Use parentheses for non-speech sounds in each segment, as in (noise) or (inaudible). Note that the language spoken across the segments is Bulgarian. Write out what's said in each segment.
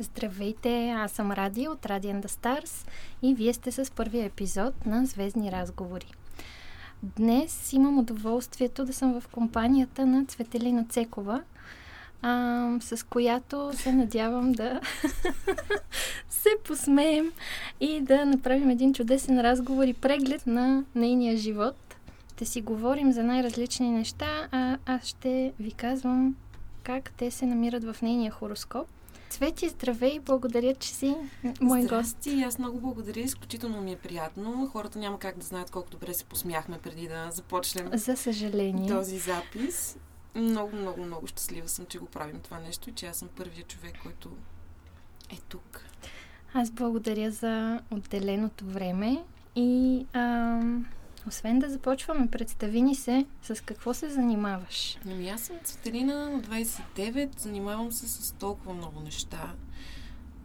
Здравейте, аз съм Ради от Ради and the Stars и вие сте с първия епизод на Звездни разговори. Днес имам удоволствието да съм в компанията на Цветелина Цекова, а, с която се надявам да (laughs) се посмеем и да направим един чудесен разговор и преглед на нейния живот. Ще си говорим за най-различни неща, а аз ще ви казвам как те се намират в нейния хороскоп. Цвети, здравей, благодаря, че си мой гост. аз много благодаря, изключително ми е приятно. Хората няма как да знаят колко добре се посмяхме преди да започнем За съжаление. този запис. Много, много, много щастлива съм, че го правим това нещо и че аз съм първият човек, който е тук. Аз благодаря за отделеното време и ам, освен да започваме, представи ни се с какво се занимаваш. Ами аз съм Цветелина на 29, занимавам се с толкова много неща.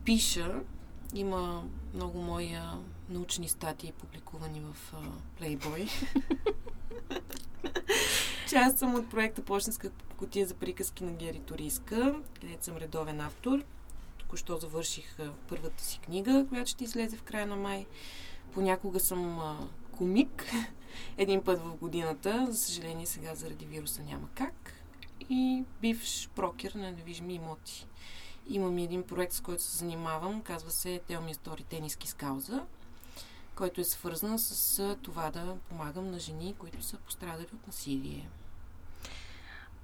Пиша, има много мои научни статии, публикувани в uh, Playboy. (laughs) Част съм от проекта Почтенска котия за приказки на Гери Туриска, където съм редовен автор. Току-що завърших първата си книга, която ще излезе в края на май. Понякога съм комик един път в годината. За съжаление сега заради вируса няма как. И бивш брокер на недвижими имоти. Имам един проект, с който се занимавам. Казва се Tell Me Story Тениски с кауза, който е свързан с това да помагам на жени, които са пострадали от насилие.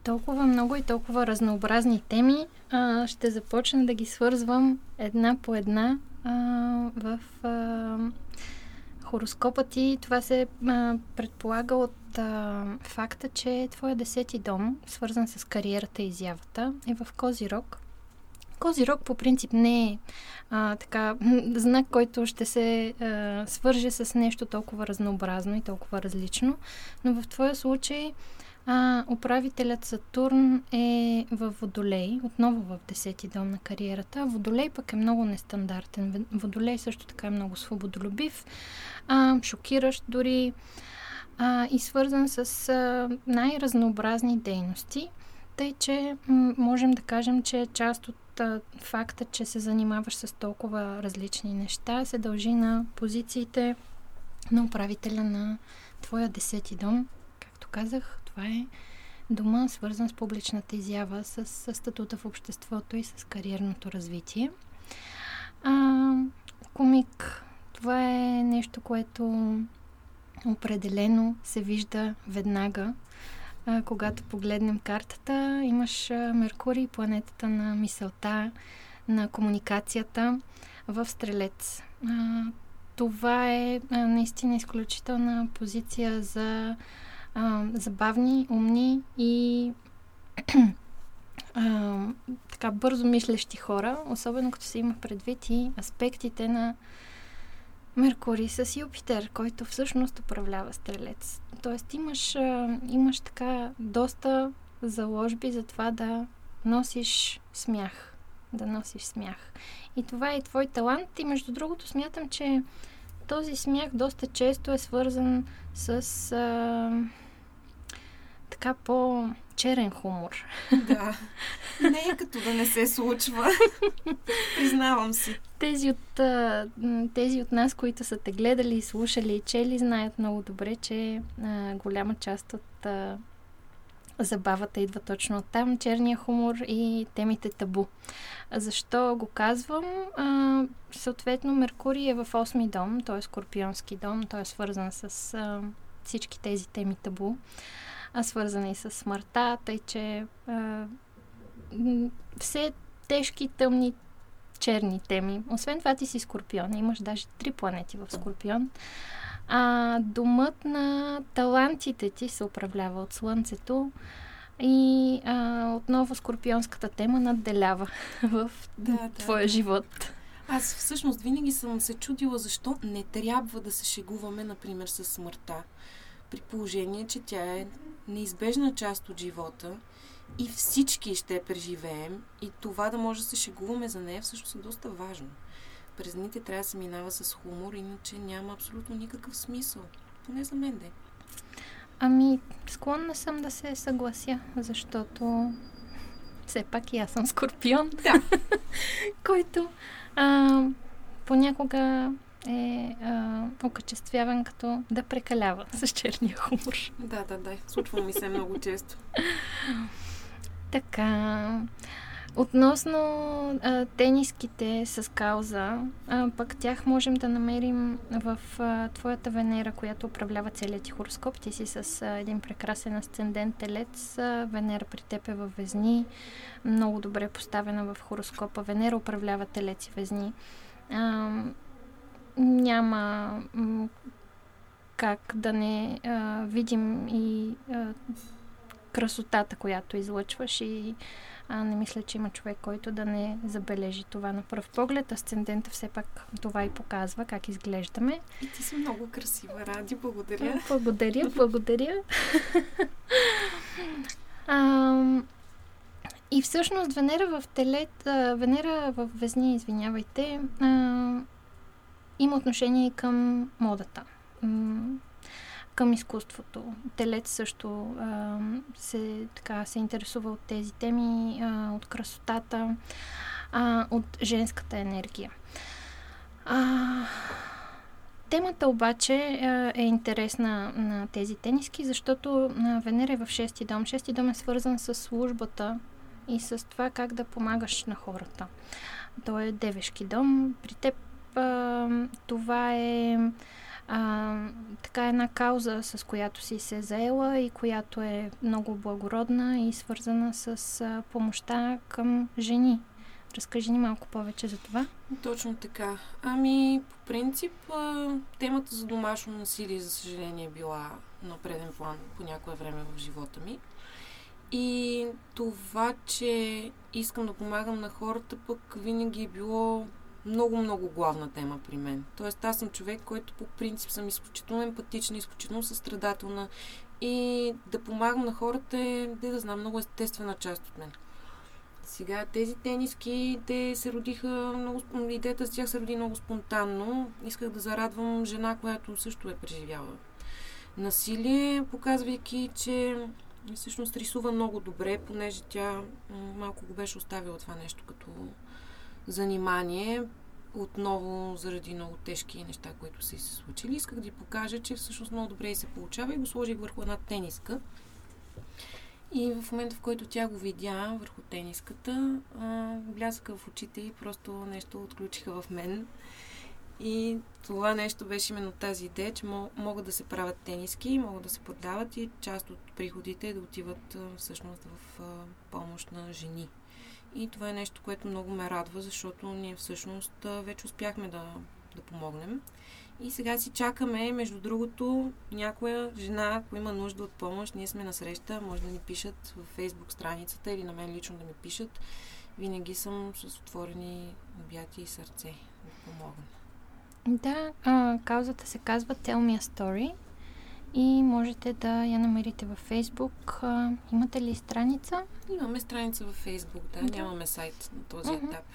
Толкова много и толкова разнообразни теми. А, ще започна да ги свързвам една по една а, в а, Хороскопът ти, това се а, предполага от а, факта, че твоя десети дом, свързан с кариерата и изявата, е в Козирог. Козирог по принцип не е а, така, (laughs) знак, който ще се а, свърже с нещо толкова разнообразно и толкова различно, но в твоя случай а, управителят Сатурн е в Водолей, отново в 10 дом на кариерата. Водолей пък е много нестандартен. Водолей също така е много свободолюбив, а, шокиращ дори а, и свързан с а, най-разнообразни дейности. Тъй, че м- можем да кажем, че част от а, факта, че се занимаваш с толкова различни неща, се дължи на позициите на управителя на твоя 10 дом. Както казах, това е дома, свързан с публичната изява, с, с статута в обществото и с кариерното развитие. А, комик. Това е нещо, което определено се вижда веднага. А, когато погледнем картата, имаш Меркурий, планетата на мисълта, на комуникацията в Стрелец. А, това е а, наистина изключителна позиция за а, забавни, умни и (clears throat) а, така бързо мислещи хора, особено като се има предвид и аспектите на Меркурий с Юпитер, който всъщност управлява Стрелец. Тоест имаш, а, имаш така доста заложби за това да носиш смях. Да носиш смях. И това е твой талант. И между другото смятам, че този смях доста често е свързан с а, така по-черен хумор. Да. Не е като да не се случва. Признавам си. Тези от, тези от нас, които са те гледали, слушали и чели, знаят много добре, че а, голяма част от а, забавата идва точно от там. Черния хумор и темите табу. Защо го казвам? А, съответно, Меркурий е в 8 дом, т.е. Скорпионски дом, той е свързан с а, всички тези теми табу а свързана и с смъртта, тъй че а, все тежки, тъмни, черни теми. Освен това ти си Скорпион. Имаш даже три планети в Скорпион. А домът на талантите ти се управлява от Слънцето и а, отново скорпионската тема надделява (laughs) в да, твоя да. живот. Аз всъщност винаги съм се чудила защо не трябва да се шегуваме, например, с смъртта при положение, че тя е неизбежна част от живота и всички ще преживеем и това да може да се шегуваме за нея всъщност е доста важно. През дните трябва да се минава с хумор, иначе няма абсолютно никакъв смисъл. Поне за мен де. Ами, склонна съм да се съглася, защото все пак и аз съм скорпион. Да. (laughs) който а, понякога е а, окачествяван като да прекалява (laughs) с черния хумор. Да, да, да. Случва ми се много често. Така. Относно а, тениските с кауза, а, пък тях можем да намерим в а, твоята Венера, която управлява целият ти хороскоп. Ти си с а, един прекрасен асцендент телец. А, Венера при теб е във Везни. Много добре поставена в хороскопа. Венера управлява телец и Везни. А, няма как да не а, видим и а, красотата, която излъчваш и а, не мисля, че има човек, който да не забележи това на пръв поглед. Асцендента все пак това и показва как изглеждаме. И ти си много красива, Ради. Благодаря. Благодаря, (laughs) благодаря. (laughs) а, и всъщност Венера в Телет, а, Венера в Везни, извинявайте, а, има отношение към модата към изкуството. Телец също а, се, така, се интересува от тези теми, а, от красотата, а, от женската енергия. А, темата обаче е интересна на тези тениски, защото Венера е в шести дом. Шести дом е свързан с службата и с това как да помагаш на хората. Той е девешки дом. При теб а, това е а, така една кауза, с която си се заела и която е много благородна и свързана с а, помощта към жени. Разкажи ни малко повече за това. Точно така. Ами, по принцип, темата за домашно насилие, за съжаление, е била на преден план по някое време в живота ми. И това, че искам да помагам на хората, пък винаги е било много-много главна тема при мен. Тоест, аз съм човек, който по принцип съм изключително емпатична, изключително състрадателна и да помагам на хората е, да, да знам, много естествена част от мен. Сега тези тениски, те се родиха много, идеята за тях се роди много спонтанно. Исках да зарадвам жена, която също е преживяла насилие, показвайки, че всъщност рисува много добре, понеже тя малко го беше оставила това нещо като занимание, отново заради много тежки неща, които са се случили. Исках да ви покажа, че всъщност много добре и се получава и го сложих върху една тениска. И в момента, в който тя го видя върху тениската, влязаха в очите и просто нещо отключиха в мен. И това нещо беше именно тази идея, че могат да се правят тениски, могат да се продават и част от приходите да отиват всъщност в помощ на жени. И това е нещо, което много ме радва, защото ние всъщност вече успяхме да, да помогнем. И сега си чакаме, между другото, някоя жена, ако има нужда от помощ, ние сме на среща, може да ни пишат в фейсбук страницата или на мен лично да ми пишат. Винаги съм с отворени обяти и сърце да помогна. Да, а, каузата се казва Tell Me a Story и можете да я намерите във Фейсбук. Имате ли страница? Имаме страница във Фейсбук, да. да. Нямаме сайт на този uh-huh. етап.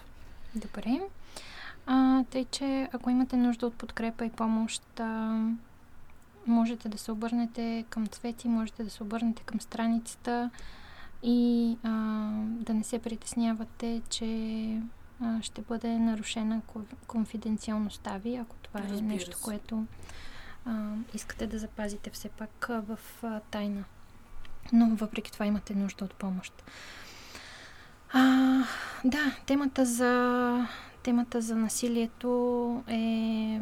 Добре. А, тъй, че ако имате нужда от подкрепа и помощ, а, можете да се обърнете към Цвети, можете да се обърнете към страницата и а, да не се притеснявате, че а, ще бъде нарушена конфиденциалността ви, ако това е Разбира е нещо, се. което а, искате да запазите все пак а, в а, тайна. Но въпреки това имате нужда от помощ. А, да, темата за, темата за насилието е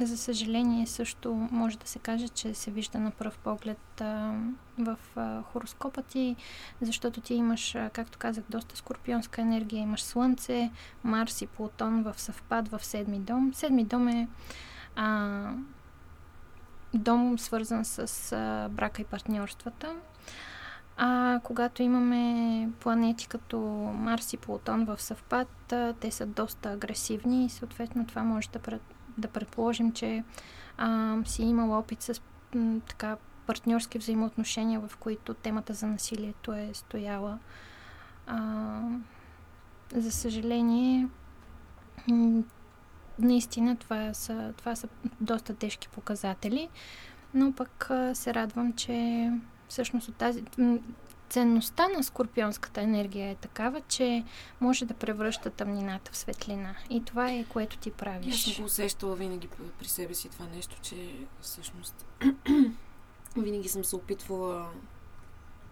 за съжаление също може да се каже, че се вижда на пръв поглед а, в а, хороскопа ти, защото ти имаш, а, както казах, доста скорпионска енергия, имаш Слънце, Марс и Плутон в съвпад в седми дом. Седми дом е а, дом, свързан с а, брака и партньорствата. А когато имаме планети като Марс и Плутон в съвпад, а, те са доста агресивни и съответно това може да, пред, да предположим, че а, си имал опит с м, така партньорски взаимоотношения, в които темата за насилието е стояла. А, за съжаление, наистина това са, това са доста тежки показатели, но пък се радвам, че всъщност от тази, ценността на скорпионската енергия е такава, че може да превръща тъмнината в светлина. И това е което ти правиш. Аз съм го усещала винаги при себе си това нещо, че всъщност (clears throat) винаги съм се опитвала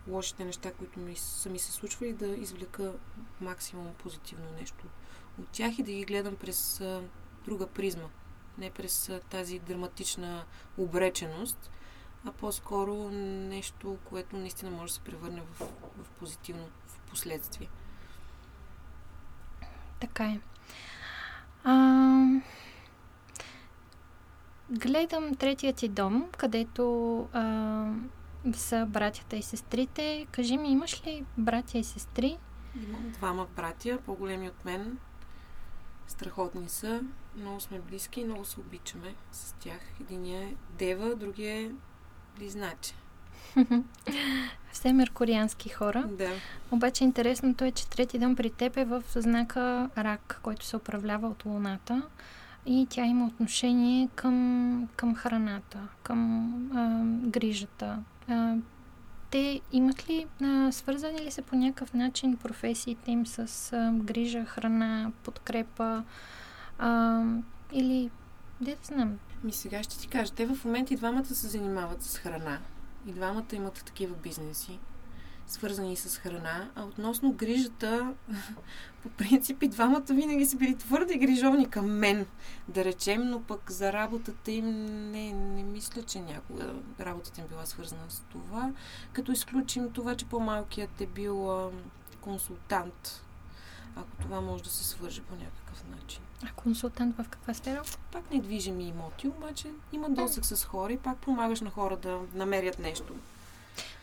лошите неща, които ми са ми се случвали, да извлека максимум позитивно нещо от тях и да ги гледам през друга призма. Не през тази драматична обреченост, а по-скоро нещо, което наистина може да се превърне в, в позитивно в последствие. Така е. А, гледам третия ти дом, където а, са братята и сестрите. Кажи ми, имаш ли братя и сестри? Имам двама братя, по-големи от мен. Страхотни са. Много сме близки и много се обичаме с тях. Единият е Дева, другия е Близначе. (laughs) Все меркуриански хора. Да. Обаче интересното е, че трети дом при теб е в знака Рак, който се управлява от Луната и тя има отношение към, към храната, към а, грижата. А, те имат ли, а, свързани ли се по някакъв начин професиите им с а, грижа, храна, подкрепа а, или, де да знам, ми сега ще ти кажа, те в момента и двамата се занимават с храна. И двамата имат такива бизнеси, свързани с храна. А относно грижата, (laughs) по принцип и двамата винаги са били твърде грижовни към мен, да речем, но пък за работата им не, не мисля, че някога работата им била свързана с това. Като изключим това, че по-малкият е бил консултант, ако това може да се свърже по някакъв начин. А консултант в каква сфера? Пак недвижими имоти, обаче има досък с хора и пак помагаш на хора да намерят нещо.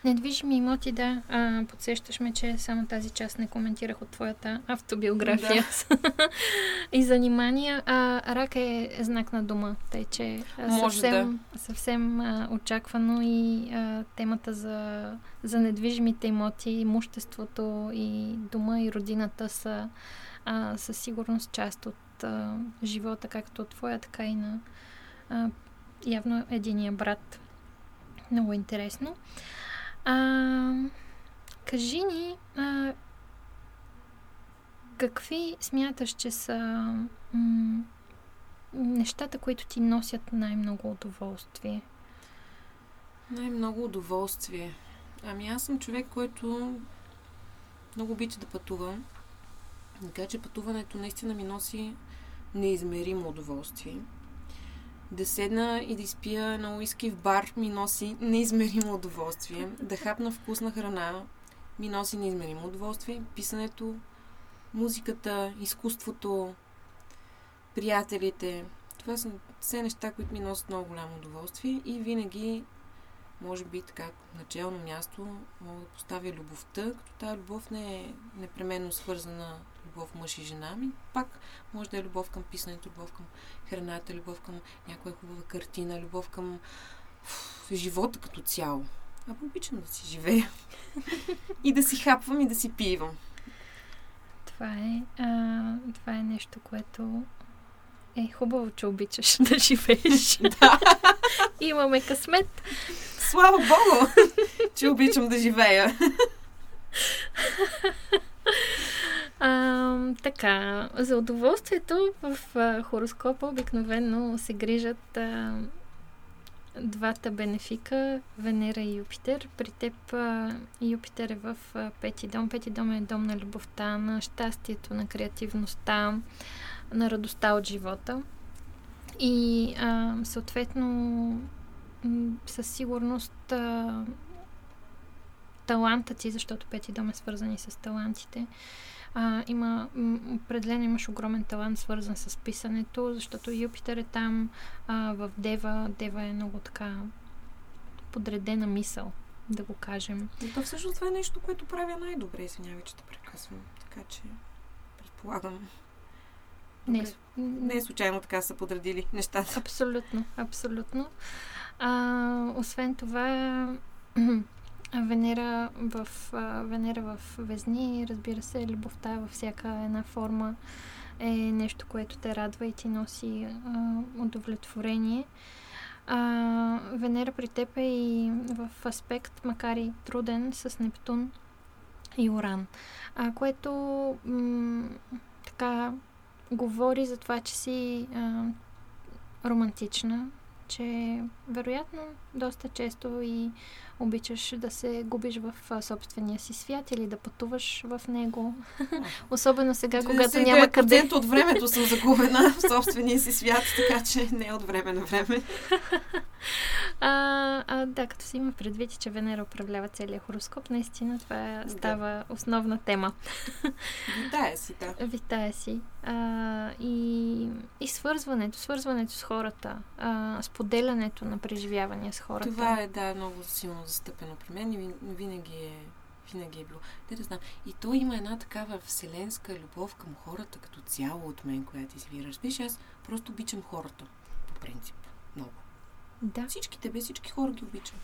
Недвижими имоти, да. А, подсещаш ме, че само тази част не коментирах от твоята автобиография да. (laughs) и занимания. А, рак е знак на дума, тъй че Може съвсем, да. съвсем а, очаквано и а, темата за, за недвижимите имоти, имуществото и дома и родината са а, със сигурност част от а, живота, както твоя, така и на а, явно единия брат. Много интересно. А, кажи ни, а, какви смяташ, че са м- нещата, които ти носят най-много удоволствие? Най-много удоволствие. Ами аз съм човек, който много обича да пътувам. Така че пътуването наистина ми носи неизмеримо удоволствие. Да седна и да изпия на уиски в бар ми носи неизмеримо удоволствие. Да хапна вкусна храна ми носи неизмеримо удоволствие. Писането, музиката, изкуството, приятелите. Това са все неща, които ми носят много голямо удоволствие и винаги, може би така, начално място мога да поставя любовта, като тази любов не е непременно свързана любов мъж и жена, ми пак може да е любов към писането, любов към храната, любов към някоя хубава картина, любов към фу, живота като цяло. А обичам да си живея. (laughs) и да си хапвам и да си пивам. Това е, а, това е нещо, което е хубаво, че обичаш (laughs) да живееш. (laughs) да. Имаме късмет. Слава Богу, (laughs) че обичам да живея. (laughs) А, така, за удоволствието в а, хороскопа обикновено се грижат а, двата бенефика, Венера и Юпитер. При теб а, Юпитер е в а, пети дом. Пети дом е дом на любовта, на щастието, на креативността, на радостта от живота. И а, съответно със сигурност а, таланта ти, защото пети дом е свързан и с талантите, а, има, определено имаш огромен талант, свързан с писането, защото Юпитер е там а, в Дева. Дева е много така подредена мисъл, да го кажем. То всъщност това е нещо, което правя най-добре, извинявай, че те прекъсвам. Така че, предполагам, не, не е случайно така са подредили нещата. Абсолютно, абсолютно. А, освен това, (clears throat) Венера в, а, Венера в Везни, разбира се, любовта във всяка една форма е нещо, което те радва и ти носи а, удовлетворение. А, Венера при теб е и в аспект, макар и труден, с Нептун и Оран. А, което м- така говори за това, че си а, романтична, че вероятно доста често и обичаш да се губиш в собствения си свят или да пътуваш в него. (laughs) Особено сега, когато няма къде. от времето съм загубена в собствения си свят, така че не от време на време. (laughs) а, а, да, като си има предвид, че Венера управлява целия хороскоп, наистина това става основна тема. Витая си, да. Витая си. А, и, и свързването, свързването с хората, а, споделянето на преживявания с хората. Това е, да, много силно застъпено при мен и винаги е, винаги е било. Те да знам. И то има една такава вселенска любов към хората като цяло от мен, която извира. Разбираш, аз просто обичам хората, по принцип. Много. Да. Всички тебе, всички хора ги обичам.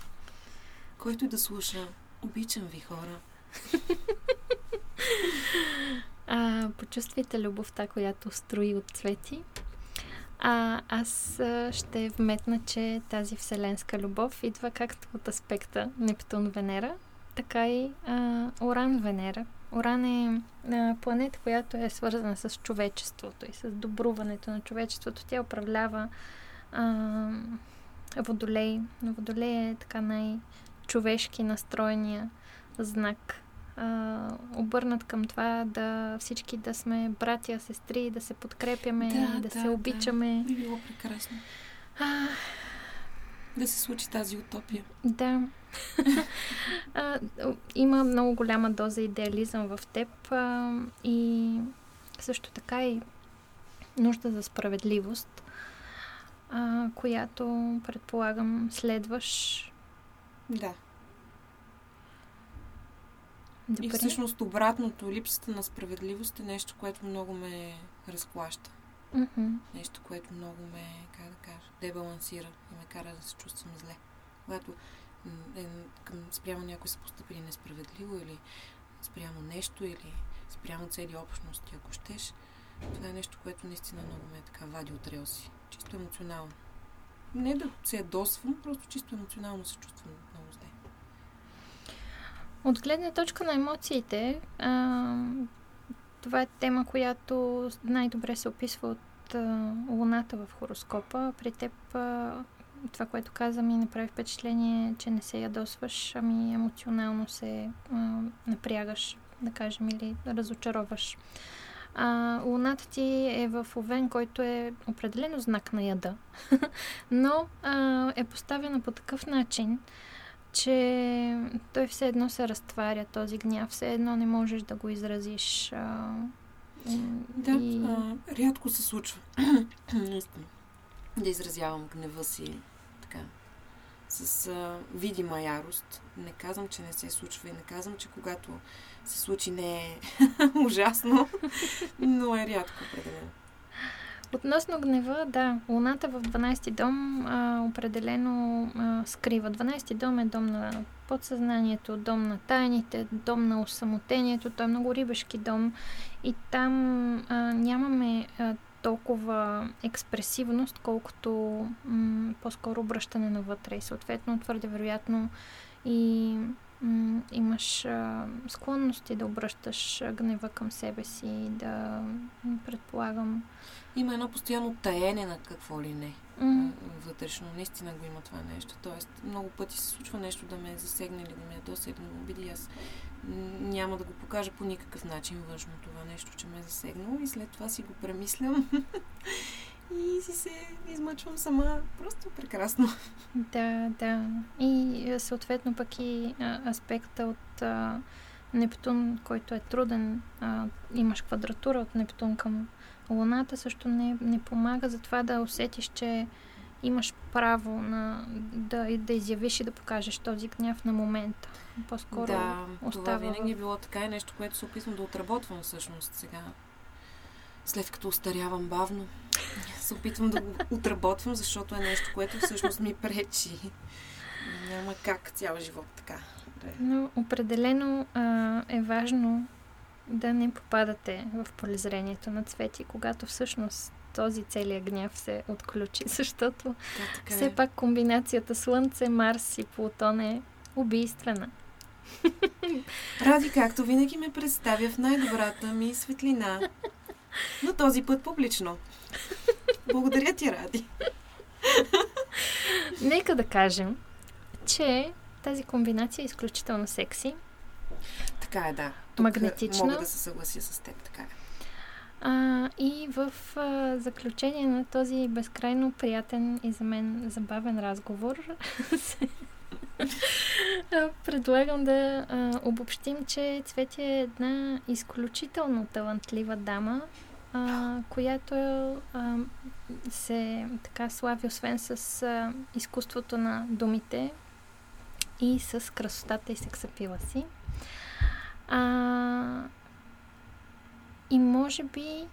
Който и да слуша, обичам ви хора. (laughs) а, почувствайте любовта, която строи от цвети. А, аз ще вметна, че тази вселенска любов идва както от аспекта Нептун-Венера, така и Оран-Венера. Оран е а, планета, която е свързана с човечеството и с добруването на човечеството. Тя управлява а, Водолей. Водолей е така най-човешки настроения знак а, обърнат към това да всички да сме братя, сестри, да се подкрепяме, да, да, да се обичаме. Да. Би било прекрасно. А... Да се случи тази утопия. Да. (laughs) а, има много голяма доза идеализъм в теб а, и също така и нужда за справедливост, а, която предполагам следваш. Да. Добре. И всъщност обратното, липсата на справедливост е нещо, което много ме разклаща. Mm-hmm. Нещо, което много ме, как да кажа, дебалансира и ме кара да се чувствам зле. Когато е, към, спрямо някой са поступили несправедливо или спрямо нещо или спрямо цели общности, ако щеш, това е нещо, което наистина много ме така вади от релси. Чисто емоционално. Не да се ядосвам, просто чисто емоционално се чувствам много зле. От гледна точка на емоциите, а, това е тема, която най-добре се описва от а, Луната в хороскопа. При теб а, това, което каза ми, направи впечатление, че не се ядосваш, ами емоционално се а, напрягаш, да кажем, или разочароваш. А, луната ти е в Овен, който е определено знак на яда, (laughs) но а, е поставена по такъв начин, че той все едно се разтваря, този гняв. Все едно не можеш да го изразиш. А, да, и... а, рядко се случва. (clears throat) Наистина. да изразявам гнева си така, с а, видима ярост. Не казвам, че не се случва и не казвам, че когато се случи не е (laughs) ужасно, но е рядко определено. Относно гнева, да, Луната в 12-ти дом а, определено а, скрива. 12-ти дом е дом на подсъзнанието, дом на тайните, дом на осамотението. Той е много рибешки дом и там а, нямаме а, толкова експресивност, колкото м- по-скоро обръщане навътре. И съответно, твърде вероятно и имаш а, склонности да обръщаш гнева към себе си, да предполагам има едно постоянно таене на какво ли не. Mm-hmm. Вътрешно, наистина го има това нещо. Тоест, много пъти се случва нещо да ме засегне или да ме ме обиди. Аз няма да го покажа по никакъв начин външно това нещо, че ме е засегнало и след това си го премислям (laughs) и си се измъчвам сама. Просто прекрасно. Да, да. И съответно пък и а, аспекта от а, Нептун, който е труден. А, имаш квадратура от Нептун към Луната също не, не помага за това да усетиш, че имаш право на, да, да изявиш и да покажеш този гняв на момента. По-скоро да, остава... това винаги е било така и нещо, което се опитвам да отработвам всъщност сега. След като устарявам бавно, се опитвам да го отработвам, защото е нещо, което всъщност ми пречи. Няма как цял живот така. Но определено а, е важно да не попадате в полезрението на цвети, когато всъщност този целият гняв се отключи, (laughs) защото Да, все е. пак комбинацията Слънце, Марс и Плутон е убийствена. Ради, както винаги ме представя в най-добрата ми светлина. Но този път публично. Благодаря ти, Ради. Нека да кажем, че тази комбинация е изключително секси. Така е, да. Магнетична. Мога да се съглася с теб, така е. А, и в а, заключение на този безкрайно приятен и за мен забавен разговор (laughs) (laughs) предлагам да а, обобщим, че Цвети е една изключително талантлива дама, а, която а, се така слави освен с а, изкуството на думите и с красотата и сексапила си. А, и може би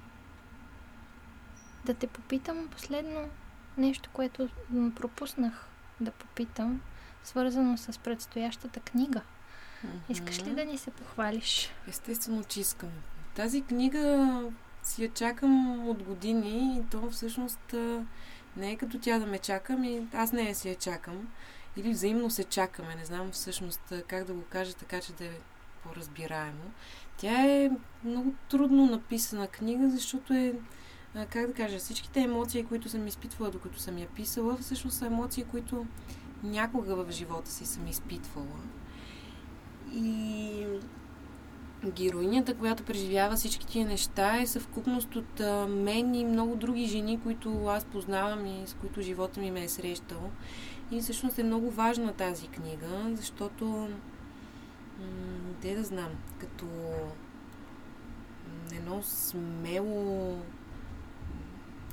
да те попитам последно нещо, което пропуснах да попитам, свързано с предстоящата книга. Искаш ли да ни се похвалиш? Естествено, че искам. Тази книга си я чакам от години и то всъщност не е като тя да ме чака, ми аз нея си я чакам. Или взаимно се чакаме. Не знам всъщност как да го кажа така, че да е по-разбираемо. Тя е много трудно написана книга, защото е, как да кажа, всичките емоции, които съм изпитвала, докато съм я писала, всъщност са емоции, които някога в живота си съм изпитвала. И героинята, която преживява всички тия неща, е съвкупност от мен и много други жени, които аз познавам и с които живота ми ме е срещал. И всъщност е много важна тази книга, защото де да знам, като едно смело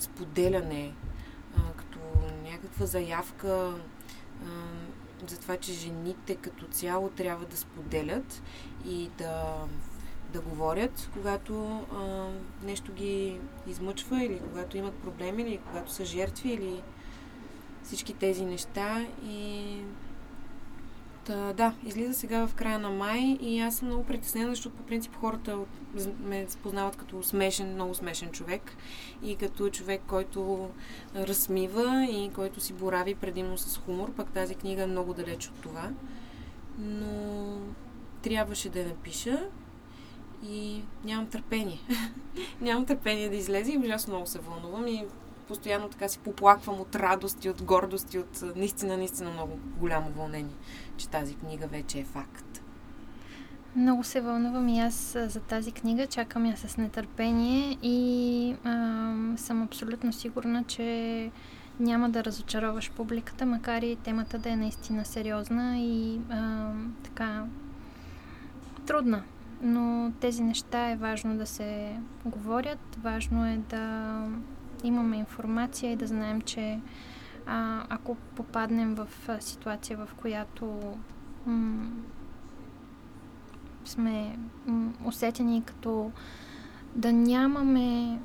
споделяне, като някаква заявка за това, че жените като цяло трябва да споделят и да, да говорят, когато а, нещо ги измъчва или когато имат проблеми, или когато са жертви, или всички тези неща. И Та, да, излиза сега в края на май и аз съм много притеснена, защото по принцип хората ме познават като смешен, много смешен човек и като човек, който разсмива и който си борави предимно с хумор, пък тази книга е много далеч от това. Но трябваше да я напиша и нямам търпение. (laughs) нямам търпение да излезе и ужасно много се вълнувам и постоянно така си поплаквам от радост и от гордост и от а, наистина, наистина много голямо вълнение, че тази книга вече е факт. Много се вълнувам и аз а, за тази книга. Чакам я с нетърпение и ам, съм абсолютно сигурна, че няма да разочароваш публиката, макар и темата да е наистина сериозна и ам, така трудна. Но тези неща е важно да се говорят, важно е да имаме информация и да знаем, че а, ако попаднем в а, ситуация, в която м- сме м- усетени като да нямаме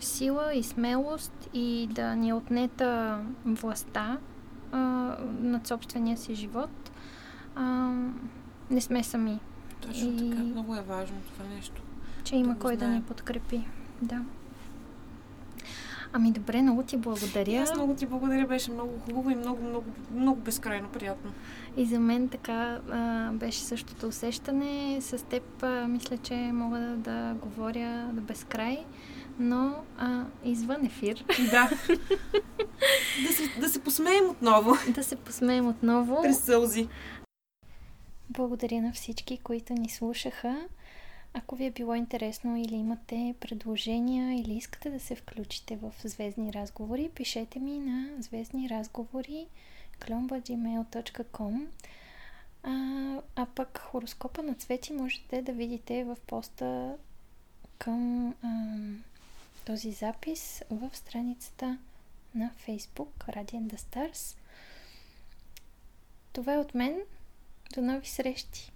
сила и смелост и да ни е отнета властта а, над собствения си живот, а, не сме сами, Точно И- така. Много е важно това нещо. че има го кой да ни подкрепи. Да. Ами добре, много ти И благодаря. аз много ти благодаря, беше много хубаво и много, много, много безкрайно приятно. И за мен така а, беше същото усещане. С теб а, мисля, че мога да, да говоря до безкрай, но а, извън ефир. Да. да, се, да се посмеем отново. да се посмеем отново. През сълзи. Благодаря на всички, които ни слушаха. Ако ви е било интересно или имате предложения или искате да се включите в Звездни разговори, пишете ми на звездни разговори klomba.gmail.com а, а пък хороскопа на цвети можете да видите в поста към а, този запис в страницата на Facebook Radiant the Stars. Това е от мен. До нови срещи!